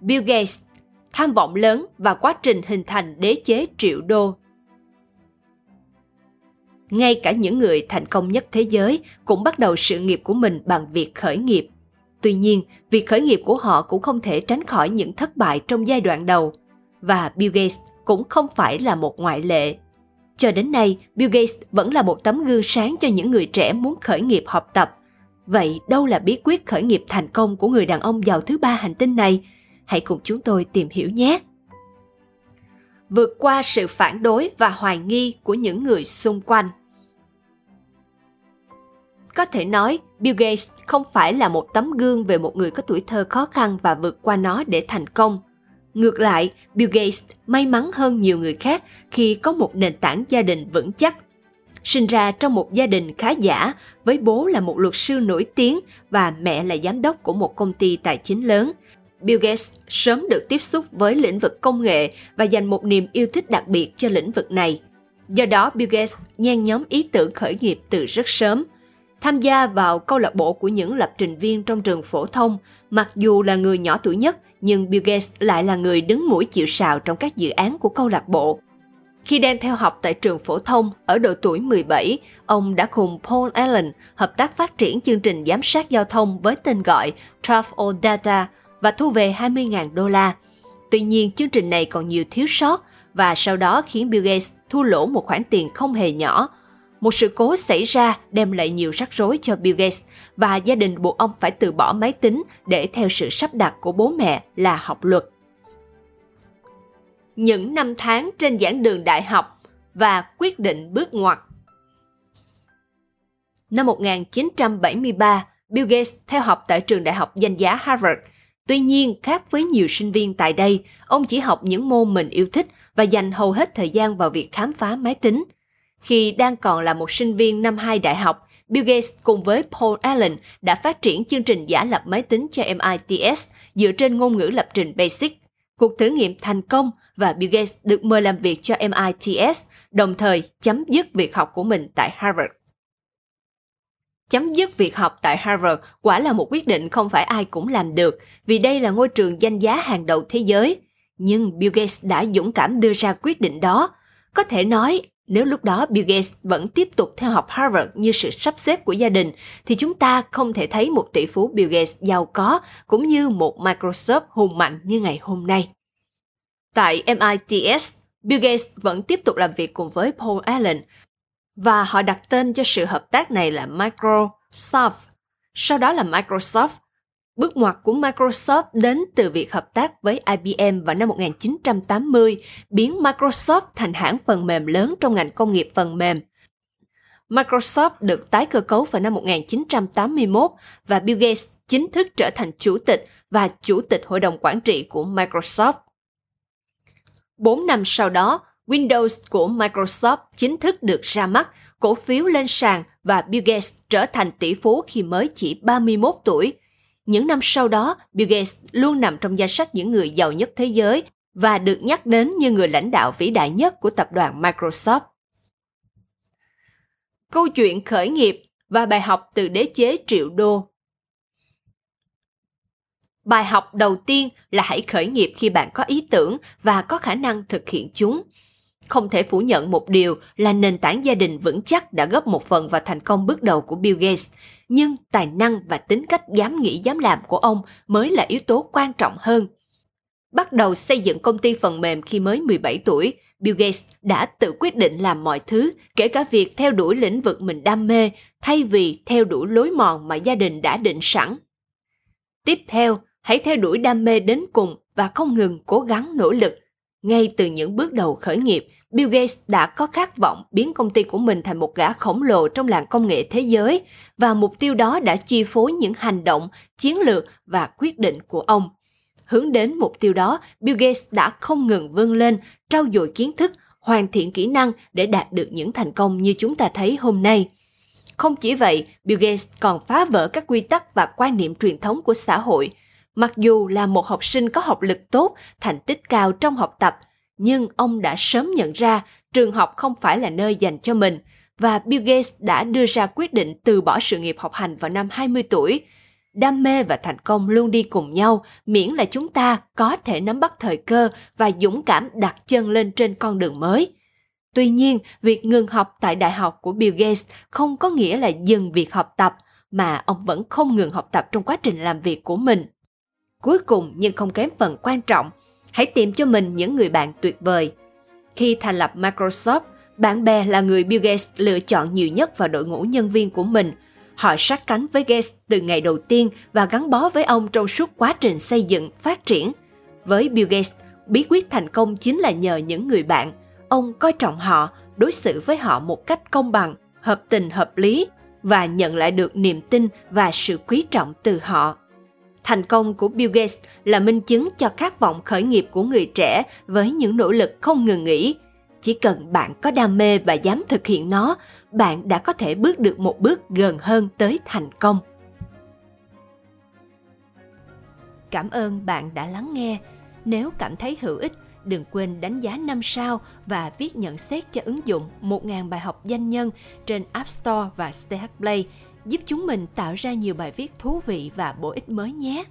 Bill Gates, tham vọng lớn và quá trình hình thành đế chế triệu đô. Ngay cả những người thành công nhất thế giới cũng bắt đầu sự nghiệp của mình bằng việc khởi nghiệp. Tuy nhiên, việc khởi nghiệp của họ cũng không thể tránh khỏi những thất bại trong giai đoạn đầu. Và Bill Gates cũng không phải là một ngoại lệ. Cho đến nay, Bill Gates vẫn là một tấm gương sáng cho những người trẻ muốn khởi nghiệp học tập. Vậy đâu là bí quyết khởi nghiệp thành công của người đàn ông giàu thứ ba hành tinh này? Hãy cùng chúng tôi tìm hiểu nhé! Vượt qua sự phản đối và hoài nghi của những người xung quanh. Có thể nói, Bill Gates không phải là một tấm gương về một người có tuổi thơ khó khăn và vượt qua nó để thành công. Ngược lại, Bill Gates may mắn hơn nhiều người khác khi có một nền tảng gia đình vững chắc. Sinh ra trong một gia đình khá giả, với bố là một luật sư nổi tiếng và mẹ là giám đốc của một công ty tài chính lớn. Bill Gates sớm được tiếp xúc với lĩnh vực công nghệ và dành một niềm yêu thích đặc biệt cho lĩnh vực này. Do đó, Bill Gates nhen nhóm ý tưởng khởi nghiệp từ rất sớm – tham gia vào câu lạc bộ của những lập trình viên trong trường phổ thông, mặc dù là người nhỏ tuổi nhất, nhưng Bill Gates lại là người đứng mũi chịu sào trong các dự án của câu lạc bộ. Khi đang theo học tại trường phổ thông ở độ tuổi 17, ông đã cùng Paul Allen hợp tác phát triển chương trình giám sát giao thông với tên gọi Traffic Data và thu về 20.000 đô la. Tuy nhiên, chương trình này còn nhiều thiếu sót và sau đó khiến Bill Gates thua lỗ một khoản tiền không hề nhỏ một sự cố xảy ra đem lại nhiều rắc rối cho Bill Gates và gia đình buộc ông phải từ bỏ máy tính để theo sự sắp đặt của bố mẹ là học luật. Những năm tháng trên giảng đường đại học và quyết định bước ngoặt Năm 1973, Bill Gates theo học tại trường đại học danh giá Harvard. Tuy nhiên, khác với nhiều sinh viên tại đây, ông chỉ học những môn mình yêu thích và dành hầu hết thời gian vào việc khám phá máy tính – khi đang còn là một sinh viên năm 2 đại học, Bill Gates cùng với Paul Allen đã phát triển chương trình giả lập máy tính cho MITS dựa trên ngôn ngữ lập trình BASIC. Cuộc thử nghiệm thành công và Bill Gates được mời làm việc cho MITS, đồng thời chấm dứt việc học của mình tại Harvard. Chấm dứt việc học tại Harvard quả là một quyết định không phải ai cũng làm được, vì đây là ngôi trường danh giá hàng đầu thế giới. Nhưng Bill Gates đã dũng cảm đưa ra quyết định đó. Có thể nói nếu lúc đó Bill Gates vẫn tiếp tục theo học Harvard như sự sắp xếp của gia đình, thì chúng ta không thể thấy một tỷ phú Bill Gates giàu có cũng như một Microsoft hùng mạnh như ngày hôm nay. Tại MITS, Bill Gates vẫn tiếp tục làm việc cùng với Paul Allen và họ đặt tên cho sự hợp tác này là Microsoft, sau đó là Microsoft Bước ngoặt của Microsoft đến từ việc hợp tác với IBM vào năm 1980, biến Microsoft thành hãng phần mềm lớn trong ngành công nghiệp phần mềm. Microsoft được tái cơ cấu vào năm 1981 và Bill Gates chính thức trở thành chủ tịch và chủ tịch hội đồng quản trị của Microsoft. Bốn năm sau đó, Windows của Microsoft chính thức được ra mắt, cổ phiếu lên sàn và Bill Gates trở thành tỷ phú khi mới chỉ 31 tuổi – những năm sau đó, Bill Gates luôn nằm trong danh sách những người giàu nhất thế giới và được nhắc đến như người lãnh đạo vĩ đại nhất của tập đoàn Microsoft. Câu chuyện khởi nghiệp và bài học từ đế chế triệu đô Bài học đầu tiên là hãy khởi nghiệp khi bạn có ý tưởng và có khả năng thực hiện chúng. Không thể phủ nhận một điều là nền tảng gia đình vững chắc đã góp một phần vào thành công bước đầu của Bill Gates, nhưng tài năng và tính cách dám nghĩ dám làm của ông mới là yếu tố quan trọng hơn. Bắt đầu xây dựng công ty phần mềm khi mới 17 tuổi, Bill Gates đã tự quyết định làm mọi thứ, kể cả việc theo đuổi lĩnh vực mình đam mê, thay vì theo đuổi lối mòn mà gia đình đã định sẵn. Tiếp theo, hãy theo đuổi đam mê đến cùng và không ngừng cố gắng nỗ lực. Ngay từ những bước đầu khởi nghiệp, Bill Gates đã có khát vọng biến công ty của mình thành một gã khổng lồ trong làng công nghệ thế giới và mục tiêu đó đã chi phối những hành động, chiến lược và quyết định của ông. Hướng đến mục tiêu đó, Bill Gates đã không ngừng vươn lên, trau dồi kiến thức, hoàn thiện kỹ năng để đạt được những thành công như chúng ta thấy hôm nay. Không chỉ vậy, Bill Gates còn phá vỡ các quy tắc và quan niệm truyền thống của xã hội. Mặc dù là một học sinh có học lực tốt, thành tích cao trong học tập, nhưng ông đã sớm nhận ra trường học không phải là nơi dành cho mình và Bill Gates đã đưa ra quyết định từ bỏ sự nghiệp học hành vào năm 20 tuổi. đam mê và thành công luôn đi cùng nhau, miễn là chúng ta có thể nắm bắt thời cơ và dũng cảm đặt chân lên trên con đường mới. Tuy nhiên, việc ngừng học tại đại học của Bill Gates không có nghĩa là dừng việc học tập, mà ông vẫn không ngừng học tập trong quá trình làm việc của mình. Cuối cùng nhưng không kém phần quan trọng, hãy tìm cho mình những người bạn tuyệt vời. Khi thành lập Microsoft, bạn bè là người Bill Gates lựa chọn nhiều nhất vào đội ngũ nhân viên của mình. Họ sát cánh với Gates từ ngày đầu tiên và gắn bó với ông trong suốt quá trình xây dựng, phát triển. Với Bill Gates, bí quyết thành công chính là nhờ những người bạn. Ông coi trọng họ, đối xử với họ một cách công bằng, hợp tình hợp lý và nhận lại được niềm tin và sự quý trọng từ họ. Thành công của Bill Gates là minh chứng cho khát vọng khởi nghiệp của người trẻ với những nỗ lực không ngừng nghỉ. Chỉ cần bạn có đam mê và dám thực hiện nó, bạn đã có thể bước được một bước gần hơn tới thành công. Cảm ơn bạn đã lắng nghe. Nếu cảm thấy hữu ích, đừng quên đánh giá 5 sao và viết nhận xét cho ứng dụng 1.000 bài học danh nhân trên App Store và CH Play giúp chúng mình tạo ra nhiều bài viết thú vị và bổ ích mới nhé.